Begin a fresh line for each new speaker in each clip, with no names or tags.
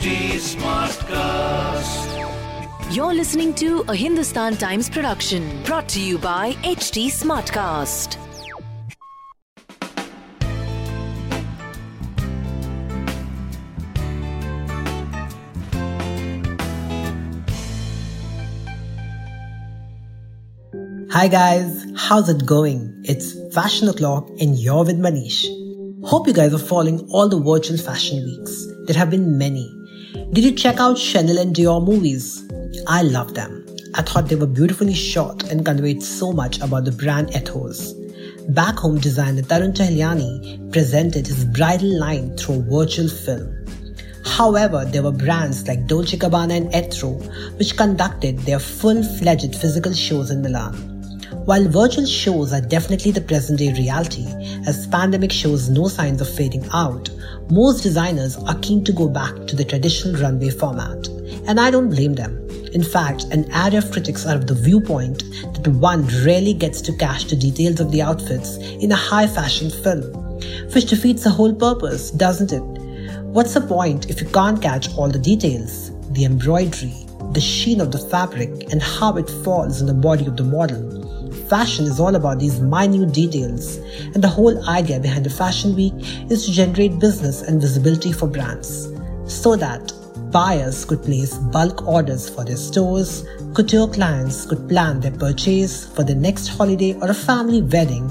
Smartcast.
You're listening to a Hindustan Times production brought to you by HT Smartcast.
Hi guys, how's it going? It's Fashion O'Clock and you're with Manish. Hope you guys are following all the virtual fashion weeks. There have been many. Did you check out Chanel and Dior movies? I love them. I thought they were beautifully shot and conveyed so much about the brand ethos. Back home designer Tarun Tahiliani presented his bridal line through virtual film. However, there were brands like Dolce Gabbana and Etro which conducted their full-fledged physical shows in Milan. While virtual shows are definitely the present day reality, as pandemic shows no signs of fading out, most designers are keen to go back to the traditional runway format. And I don't blame them. In fact, an area of critics are of the viewpoint that one rarely gets to catch the details of the outfits in a high fashion film, which defeats the whole purpose, doesn't it? What's the point if you can't catch all the details? The embroidery, the sheen of the fabric, and how it falls on the body of the model. Fashion is all about these minute details, and the whole idea behind a fashion week is to generate business and visibility for brands so that buyers could place bulk orders for their stores, couture clients could plan their purchase for the next holiday or a family wedding,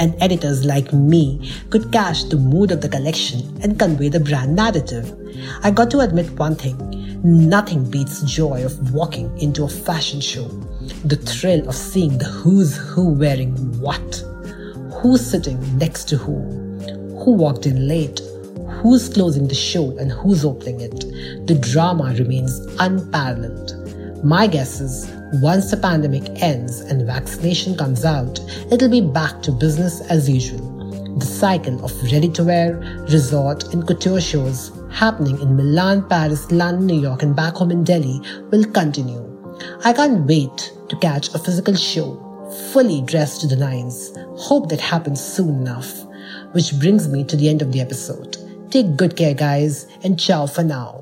and editors like me could catch the mood of the collection and convey the brand narrative. I got to admit one thing nothing beats joy of walking into a fashion show. The thrill of seeing the who's who wearing what, who's sitting next to who, who walked in late, who's closing the show and who's opening it. The drama remains unparalleled. My guess is once the pandemic ends and vaccination comes out, it'll be back to business as usual. The cycle of ready to wear, resort, and couture shows happening in Milan, Paris, London, New York, and back home in Delhi will continue. I can't wait to catch a physical show, fully dressed to the nines. Hope that happens soon enough. Which brings me to the end of the episode. Take good care, guys, and ciao for now.